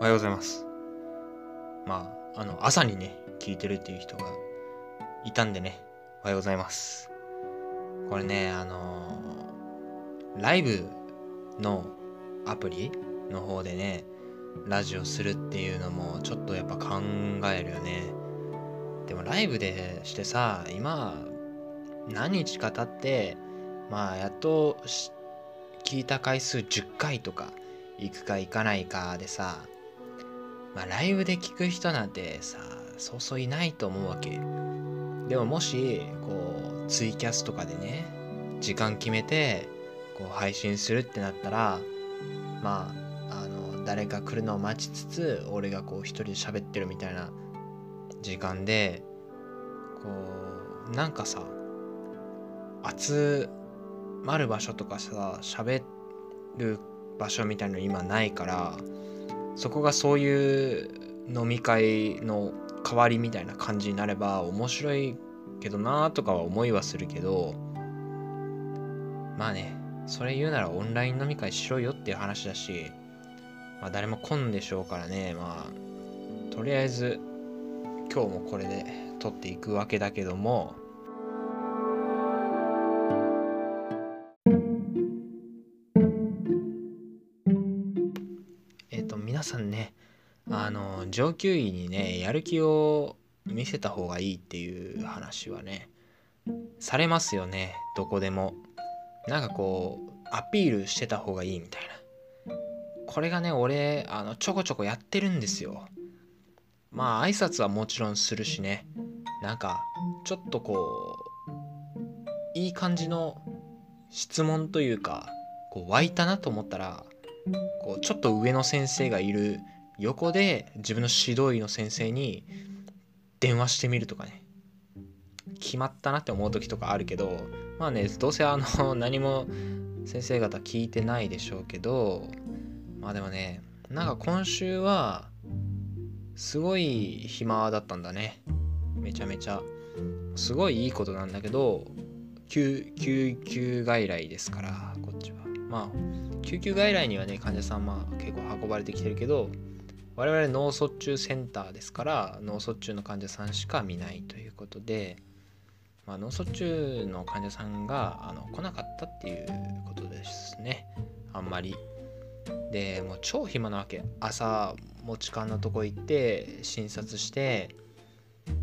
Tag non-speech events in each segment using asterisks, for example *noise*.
おはようございます。まあ、あの、朝にね、聞いてるっていう人がいたんでね、おはようございます。これね、あのーライブのアプリの方でね、ラジオするっていうのもちょっとやっぱ考えるよね。でもライブでしてさ、今、何日か経って、まあ、やっとし聞いた回数10回とか行くか行かないかでさ、まあ、ライブで聞く人なんてさそうそういないと思うわけでももしこうツイキャスとかでね時間決めてこう配信するってなったらまああの誰か来るのを待ちつつ俺がこう一人で喋ってるみたいな時間でこうなんかさ集まる場所とかさ喋る場所みたいの今ないからそこがそういう飲み会の代わりみたいな感じになれば面白いけどなとかは思いはするけどまあねそれ言うならオンライン飲み会しろよっていう話だし、まあ、誰も来んでしょうからね。まあとりあえず今日もこれで撮っていくわけだけども上級医にねやる気を見せた方がいいっていう話はねされますよねどこでも。なんかこうアピールしてた方がいいみたいな。これがね俺あのちょこちょこやってるんですよ。まあ挨拶はもちろんするしね。なんかちょっとこういい感じの質問というかこう湧いたなと思ったらこうちょっと上の先生がいる横で自分の指導医の先生に電話してみるとかね。決まったなって思う時とかあるけどまあねどうせあの *laughs* 何も先生方聞いてないでしょうけどまあでもねなんか今週はすごい暇だったんだね。めちゃめちゃ。すごいいいことなんだけど救救急外来ですからこっちは。まあ救急外来にはね患者さんまあ結構運ばれてきてるけど我々脳卒中センターですから脳卒中の患者さんしか見ないということで、まあ、脳卒中の患者さんがあの来なかったっていうことですね。あんまり。でもう超暇なわけ。朝持ち勘のとこ行って診察して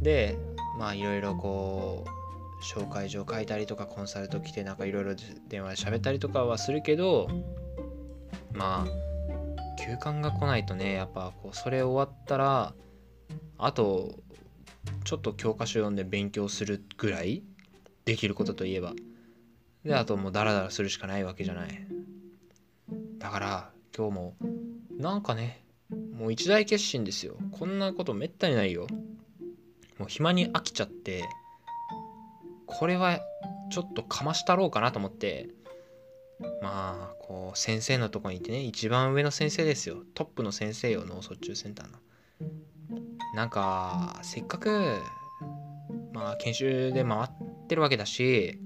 でまあいろいろこう紹介状書いたりとかコンサルト来てなんかいろいろ電話で喋ったりとかはするけどまあ休館が来ないとねやっぱこうそれ終わったらあとちょっと教科書読んで勉強するぐらいできることといえば。であともうダラダラするしかないわけじゃない。だから今日もなんかねもう一大決心ですよ。こんなことめったにないよ。もう暇に飽きちゃってこれはちょっとかましたろうかなと思ってまあこう先生のとこにいてね一番上の先生ですよ。トップの先生よ脳卒中センターの。なんかせっかくまあ研修で回ってるわけだし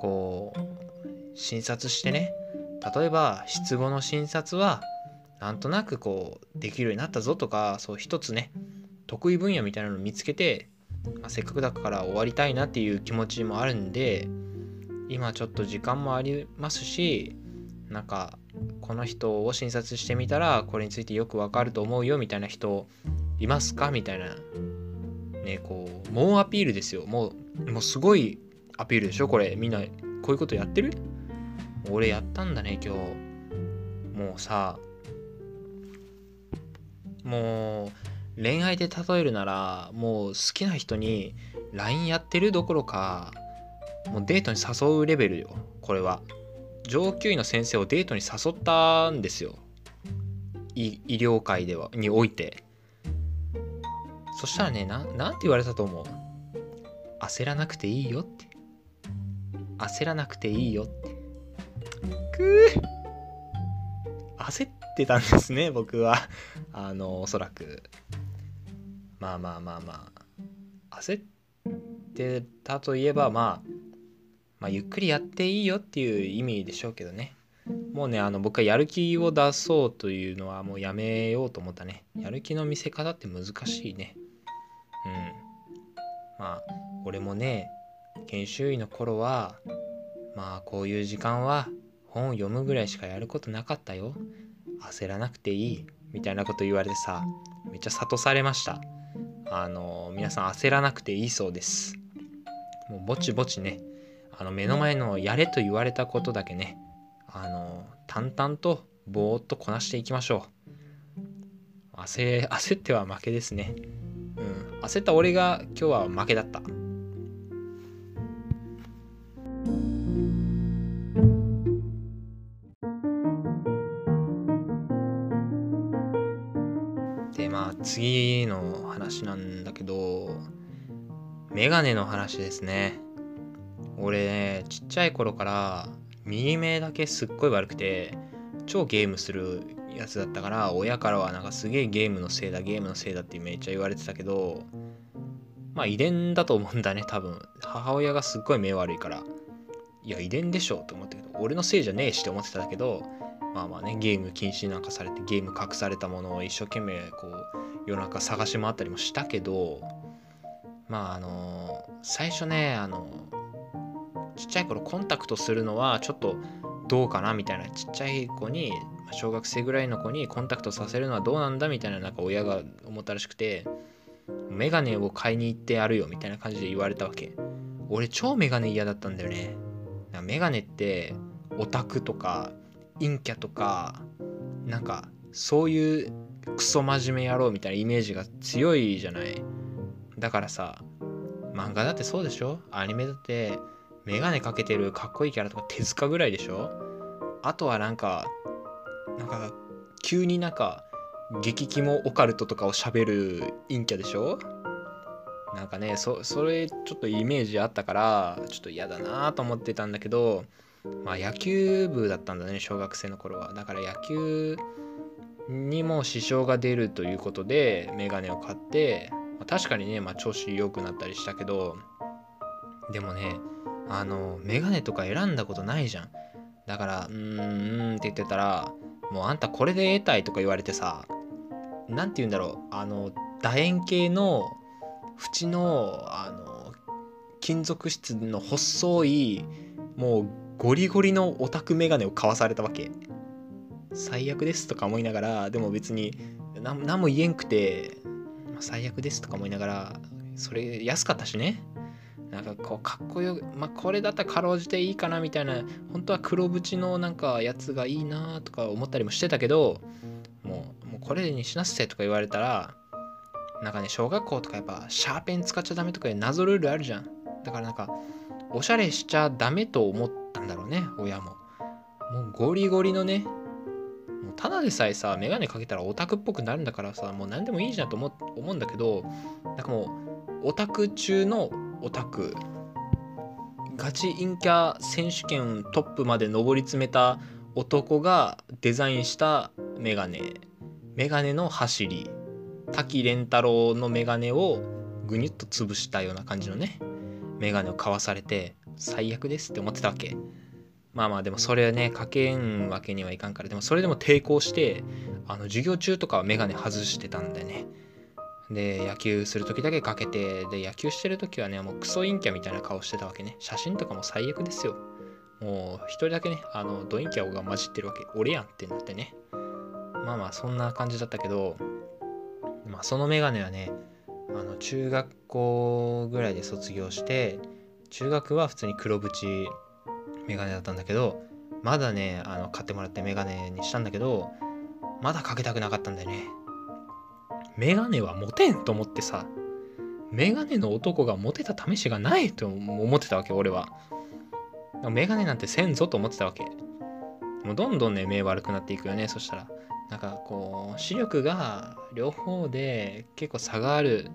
こう診察してね。例えば失語の診察はなんとなくこうできるようになったぞとかそう一つね得意分野みたいなのを見つけて、まあ、せっかくだから終わりたいなっていう気持ちもあるんで今ちょっと時間もありますしなんかこの人を診察してみたらこれについてよくわかると思うよみたいな人いますかみたいなねこう猛アピールですよ。もうもうすごいアピールでしょこれ。みんなこういうことやってる？俺やったんだね今日。もうさもう恋愛で例えるならもう好きな人に LINE やってるどころかもうデートに誘うレベルよ。これは。上級医の先生をデートに誘ったんですよ。医医療界ではにおいて。そしたらねななんて言われたと思う？焦らなくていいよって。焦らなくていいよって。くー。焦ってたんですね *laughs* 僕は。あのおそらく。まあまあまあまあ。焦ってたといえばまあまあゆっくりやっていいよっていう意味でしょうけどね。もうねあの僕はやる気を出そうというのはもうやめようと思ったね。やる気の見せ方って難しいね。うん。まあ俺もね研修医の頃はまあこういう時間は本を読むぐらいしかやることなかったよ。焦らなくていい。みたいなこと言われてさめっちゃ諭されました。あの皆さん焦らなくていいそうです。もうぼちぼちねあの目の前のやれと言われたことだけねあの淡々とぼーっとこなしていきましょう。焦焦っては負けですね。うん。焦った俺が今日は負けだった。でまあ次の話なんだけどメガネの話ですね。俺ねちっちゃい頃から右目だけすっごい悪くて超ゲームするやつだったから親からはなんかすげえゲームのせいだゲームのせいだってめっちゃ言われてたけどまあ遺伝だと思うんだね多分。母親がすっごい目悪いから。いや遺伝でしょと思ったけど俺のせいじゃねえしって思ってたけどまあまあねゲーム禁止なんかされてゲーム隠されたものを一生懸命こう夜中探し回ったりもしたけどまああの最初ねあのちっちゃい頃コンタクトするのはちょっとどうかなみたいなちっちゃい子に小学生ぐらいの子にコンタクトさせるのはどうなんだみたいななんか親が思ったらしくてメガネを買いに行ってやるよみたいな感じで言われたわけ。俺超メガネ嫌だったんだよね。メガネってオタクとか陰キャとかなんかそういうクソ真面目野郎みたいなイメージが強いじゃない。だからさ漫画だってそうでしょ？アニメだってメガネかけてるかっこいいキャラとか手塚ぐらいでしょ？あとはなんかなんか急になんか激キモオカルトとかを喋る陰キャでしょ？なんかねそそれちょっとイメージあったからちょっと嫌だなと思ってたんだけどまあ野球部だったんだね小学生の頃は。だから野球にも支障が出るということでメガネを買って、まあ、確かにね、まあ、調子良くなったりしたけどでもねあのメガネとか選んだことないじゃん。だからうーんって言ってたらもうあんたこれで得たいとか言われてさ何て言うんだろう。あの楕円形の縁のあの金属質の細いもうゴリゴリのオタクメガネを買わされたわけ。最悪ですとか思いながらでも別に何も言えんくて、最悪ですとか思いながらそれ安かったしね。なんかこうかっこよまあこれだったらかろうじていいかなみたいな本当は黒縁のなんかやつがいいなとか思ったりもしてたけどもうもうこれにしなっせとか言われたらなんかね小学校とかやっぱシャーペン使っちゃダメとかいう謎ルールあるじゃん。だからなんかおしゃれしちゃダメと思ったんだろうね親も。もうゴリゴリのねもうただでさえさ眼鏡かけたらオタクっぽくなるんだからさもう何でもいいじゃんと思思うんだけどなんかもうオタク中のオタク。ガチ陰キャ選手権トップまで上り詰めた男がデザインしたメガネ。メガネの走り。滝蓮太郎のメガネをぐにゅっと潰したような感じのね。メガネを買わされて最悪ですって思ってたわけ。まあまあでもそれはねかけんわけにはいかんから。でもそれでも抵抗してあの授業中とかはメガネ外してたんだよね。で野球する時だけかけてで野球してる時はねもうクソ陰キャみたいな顔してたわけね。写真とかも最悪ですよ。もう一人だけねあのド陰キャオが混じってるわけ。俺やんってなってね。まあまあそんな感じだったけどまあそのメガネはねあの中学校ぐらいで卒業して中学は普通に黒縁メガネだったんだけどまだねあの買ってもらってメガネにしたんだけどまだかけたくなかったんだよね。メガネはモテんと思ってさメガネの男がモテた試しがないと思ってたわけ俺は。メガネなんてせんぞと思ってたわけ。もうどんどんね目悪くなっていくよね。そしたら。なんかこう視力が両方で結構差がある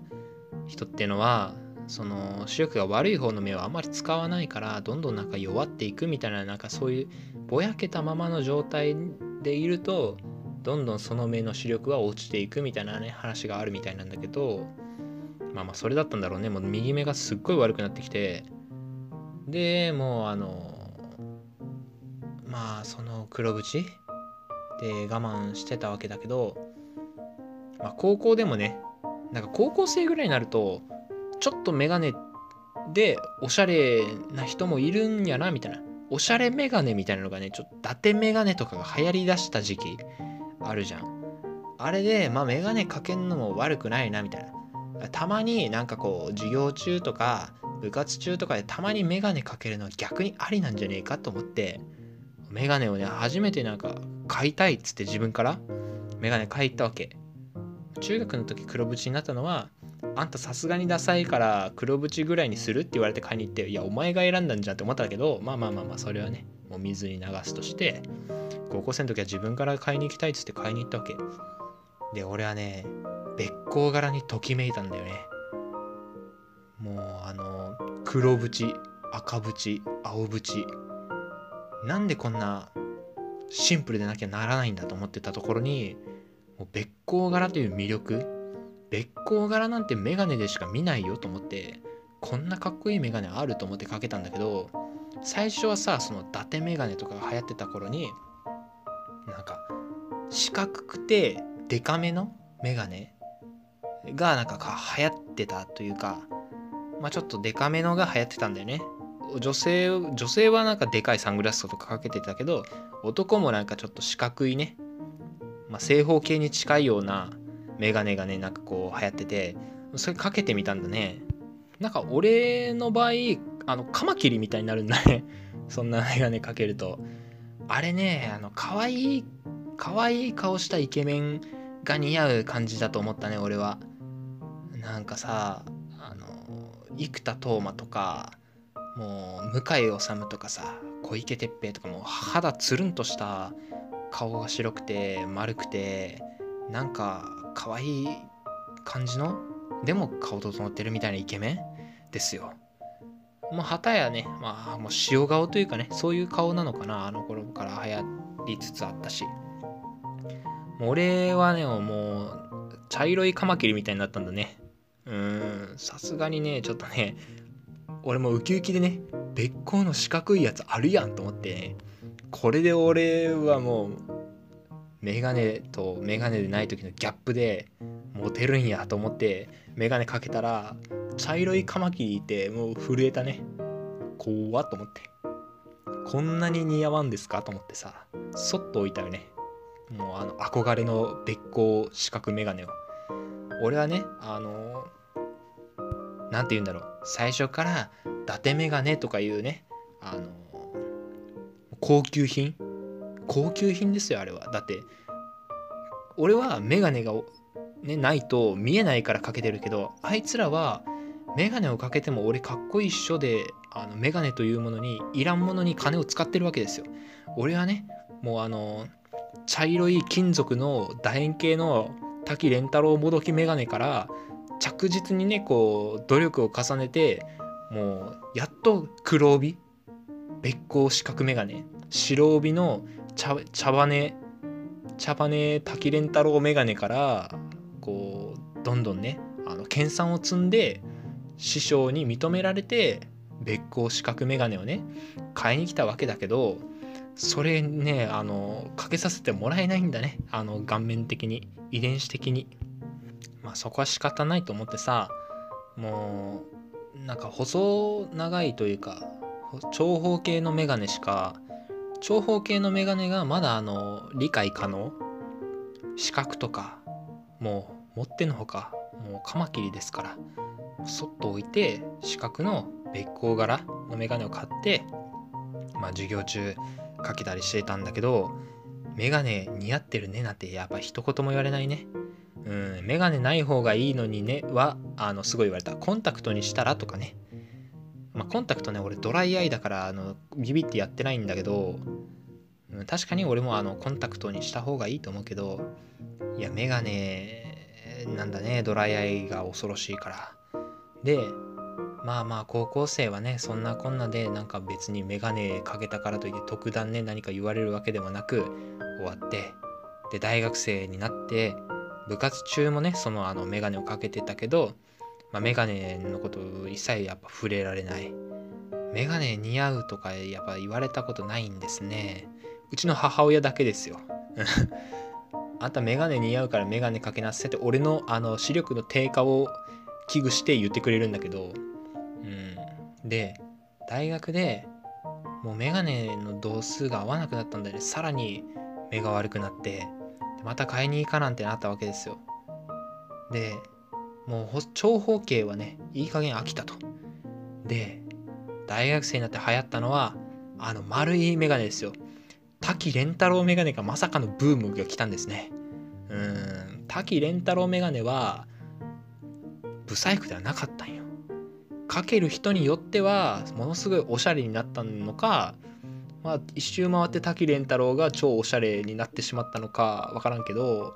人っていうのはその視力が悪い方の目をあんまり使わないからどんどんなんか弱っていくみたいななんかそういうぼやけたままの状態でいるとどんどんその目の視力は落ちていくみたいなね話があるみたいなんだけどまあまあそれだったんだろうね。もう右目がすっごい悪くなってきて。でもうあのまあその黒縁？で我慢してたわけだけど、まあ、高校でもねなんか高校生ぐらいになるとちょっとメガネでおしゃれな人もいるんやなみたいな。おしゃれメガネみたいなのがねちょっと伊達メガネとかが流行りだした時期。あるじゃん。あれでまあメガネかけんのも悪くないなみたいな。たまになんかこう授業中とか部活中とかでたまにメガネかけるのは逆にありなんじゃねえかと思ってメガネをね初めてなんか買いたいっつって自分からメガネ買い行ったわけ。中学の時黒縁になったのはあんたさすがにダサいから黒縁ぐらいにするって言われて買いに行っていやお前が選んだんじゃんって思ったけどまあまあまあまあそれはねもう水に流すとして高校生の時は自分から買いに行きたいっつって買いに行ったわけ。で俺はねべっ甲柄にときめいたんだよね。もうあの黒縁赤縁青縁。なんでこんなシンプルでなきゃならないんだと思ってたところにもうべっ甲柄という魅力べっ甲柄なんてメガネでしか見ないよと思ってこんなかっこいいメガネあると思ってかけたんだけど最初はさその伊達メガネとかが流行ってた頃になんか四角くてデカめのメガネがなんか流行ってたというかまあちょっとデカめのが流行ってたんだよね。女性女性はなんかでかいサングラスとかかけてたけど男もなんかちょっと四角いね、まあ、正方形に近いようなメガネがねなんかこう流行っててそれかけてみたんだね。なんか俺の場合あのカマキリみたいになるんだね。*laughs* そんなメガネかけると。あれねあの可愛い可愛い顔したイケメンが似合う感じだと思ったね俺は。なんかさあの生田斗真とかもう向井理とかさ小池徹平とかも肌つるんとした顔が白くて丸くてなんか可愛い感じのでも顔整ってるみたいなイケメンですよ。もう旗やねまあもう塩顔というかねそういう顔なのかなあの頃から流行りつつあったし。俺はねもう茶色いカマキリみたいになったんだね。うんさすがにねちょっとね俺もウキウキでねべっ甲の四角いやつあるやんと思って、ね、これで俺はもうメガネとメガネでない時のギャップでモテるんやと思ってメガネかけたら茶色いカマキリいてもう震えたね。怖っと思って。こんなに似合わんですかと思ってさ。そっと置いたよね。もうあの憧れのべっ甲四角メガネを。俺はねあの何て言うんだろう。最初から伊達メガネとかいうねあの高級品？高級品ですよあれは。だって俺はメガネが、ね、ないと見えないからかけてるけどあいつらはメガネをかけても俺かっこいいっしょであのメガネというものにいらんものに金を使ってるわけですよ。俺はねもうあの茶色い金属の楕円形の滝蓮太郎もどきメガネから着実にねこう努力を重ねてもうやっと黒帯べっ甲四角メガネ白帯の茶茶羽茶羽滝蓮太郎メガネからこうどんどんねあの研鑽を積んで師匠に認められてべっ甲四角メガネをね買いに来たわけだけどそれねあのかけさせてもらえないんだね。あの顔面的に遺伝子的に。まあそこは仕方ないと思ってさもうなんか細長いというか長方形のメガネしか長方形のメガネがまだあの理解可能。四角とかもう持ってのほかもうカマキリですから。そっと置いて四角のべっ甲柄のメガネを買ってまあ授業中かけたりしてたんだけどメガネ似合ってるねなんてやっぱ一言も言われないね。うんメガネない方がいいのにねはあのすごい言われた。コンタクトにしたらとかね。まあコンタクトね俺ドライアイだからあのビビってやってないんだけど、うん、確かに俺もあのコンタクトにした方がいいと思うけどいやメガネなんだねドライアイが恐ろしいから。でまあまあ高校生はねそんなこんなでなんか別に眼鏡かけたからといって特段ね何か言われるわけでもなく終わってで大学生になって部活中もねそのあの眼鏡をかけてたけど、まあ、眼鏡のこと一切やっぱ触れられない。眼鏡似合うとかやっぱ言われたことないんですね。うちの母親だけですよ。*laughs* あんたメガネ似合うからメガネかけなさいって俺のあの視力の低下を危惧して言ってくれるんだけど、うん、で大学でもうメガネの度数が合わなくなったんだよね。さらに目が悪くなってまた買いに行かなんてなったわけですよ。でもう長方形はねいい加減飽きたと。で大学生になって流行ったのはあの丸いメガネですよ。滝蓮太郎メガネがまさかのブームが来たんですね。うん。滝蓮太郎メガネはブサイクではなかったんよ。かける人によってはものすごいおしゃれになったのかまあ一周回って滝蓮太郎が超おしゃれになってしまったのか分からんけど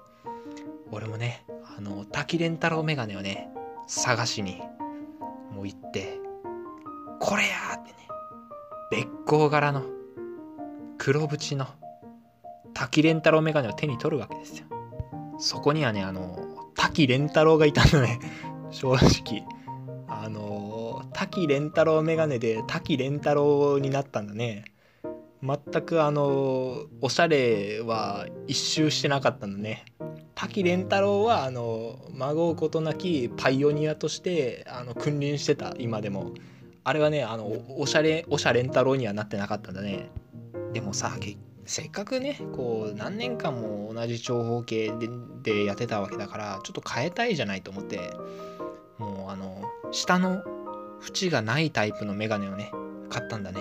俺もねあの滝蓮太郎メガネをね探しにもう行ってこれやってねべっ甲柄の黒縁の滝蓮太郎メガネを手に取るわけですよ。そこにはねあの滝蓮太郎がいたのね。正直あの滝蓮太郎メガネで滝蓮太郎になったんだね。全くあのおしゃれは一周してなかったんだね。滝蓮太郎はあの孫うことなきパイオニアとしてあの君臨してた今でも。あれはねあのおしゃれおしゃれん太郎にはなってなかったんだね。でもさせっかくねこう何年間も同じ長方形ででやってたわけだからちょっと変えたいじゃないと思って。もうあの下の縁がないタイプのメガネをね買ったんだね。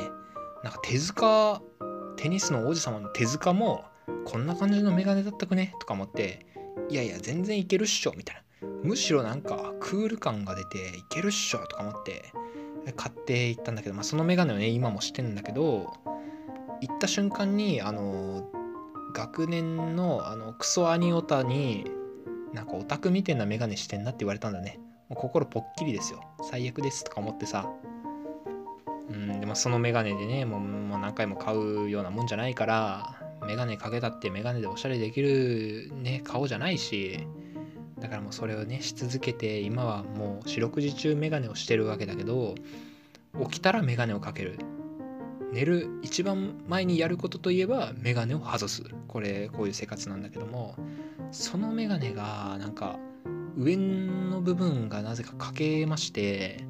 なんか手塚テニスの王子様の手塚もこんな感じのメガネだったくねとか思っていやいや全然いけるっしょみたいな。むしろなんかクール感が出ていけるっしょとか思って買っていったんだけど、まあ、そのメガネをね今もしてんだけど行った瞬間にあの学年のあのクソアニオタになんかオタクみたいなメガネしてんなって言われたんだね。もう心ぽっきりですよ。最悪ですとか思ってさ。うんでもそのメガネでねもうもう何回も買うようなもんじゃないからメガネかけたってメガネでおしゃれできるね顔じゃないしだからもうそれをねし続けて今はもう四六時中メガネをしてるわけだけど起きたらメガネをかける。寝る一番前にやることといえばメガネを外す。これこういう生活なんだけどもそのメガネがなんか上の部分がなぜか欠けまして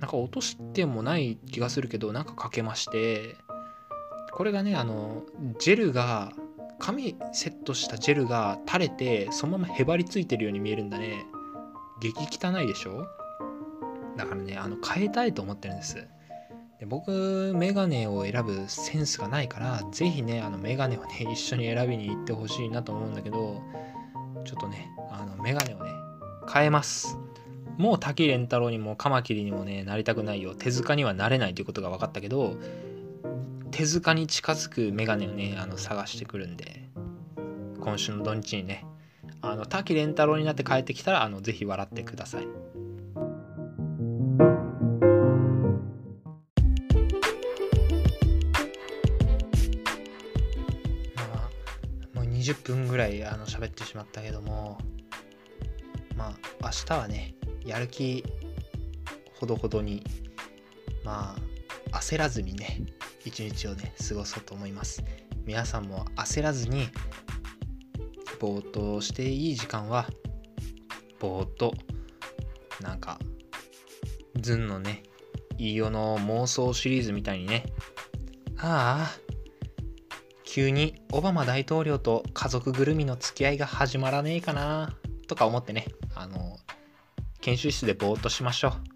なんか落としてもない気がするけどなんか欠けましてこれがねあのジェルが髪セットしたジェルが垂れてそのままへばりついてるように見えるんだね。激汚いでしょ？だからねあの変えたいと思ってるんです。で僕メガネを選ぶセンスがないから是非ねあのメガネをね一緒に選びに行ってほしいなと思うんだけどちょっとねあのメガネをね変えますもう滝蓮太郎にもカマキリにもねなりたくないよ手塚にはなれないということが分かったけど手塚に近づくメガネをねあの探してくるんで今週の土日にねあの滝蓮太郎になって帰ってきたらあのぜひ笑ってください。もう20分ぐらいあの喋ってしまったけどもまあ明日はねやる気ほどほどにまあ焦らずにね一日をね過ごそうと思います。皆さんも焦らずにぼーっとしていい時間はぼーっとなんかズンのね飯尾の妄想シリーズみたいにねああ急にオバマ大統領と家族ぐるみの付き合いが始まらねえかなとか思ってね。研修室でぼーっとしましょう。